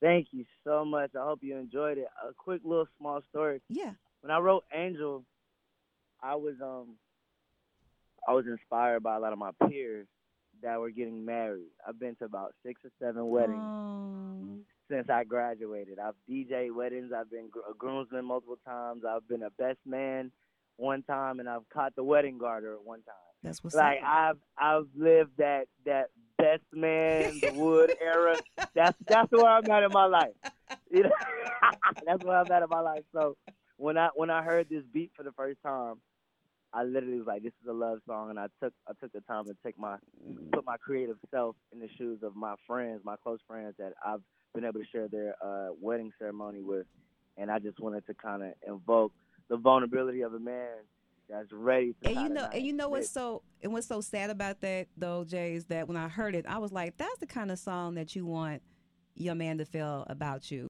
Thank you so much. I hope you enjoyed it. A quick little small story. Yeah. When I wrote Angel, I was um I was inspired by a lot of my peers that were getting married. I've been to about six or seven weddings Oh. since I graduated. I've DJ weddings. I've been a groomsman multiple times. I've been a best man one time, and I've caught the wedding garter at one time. That's what's like up. I've I've lived that that best man the wood era. That's that's where I'm at in my life. You know? that's where I'm at in my life. So when I when I heard this beat for the first time, I literally was like, "This is a love song," and I took I took the time to take my put my creative self in the shoes of my friends, my close friends that I've been able to share their uh, wedding ceremony with, and I just wanted to kind of invoke the vulnerability of a man that's ready. And you know, and you know what's so and what's so sad about that though, Jae, is that when I heard it, I was like, "That's the kind of song that you want your man to feel about you."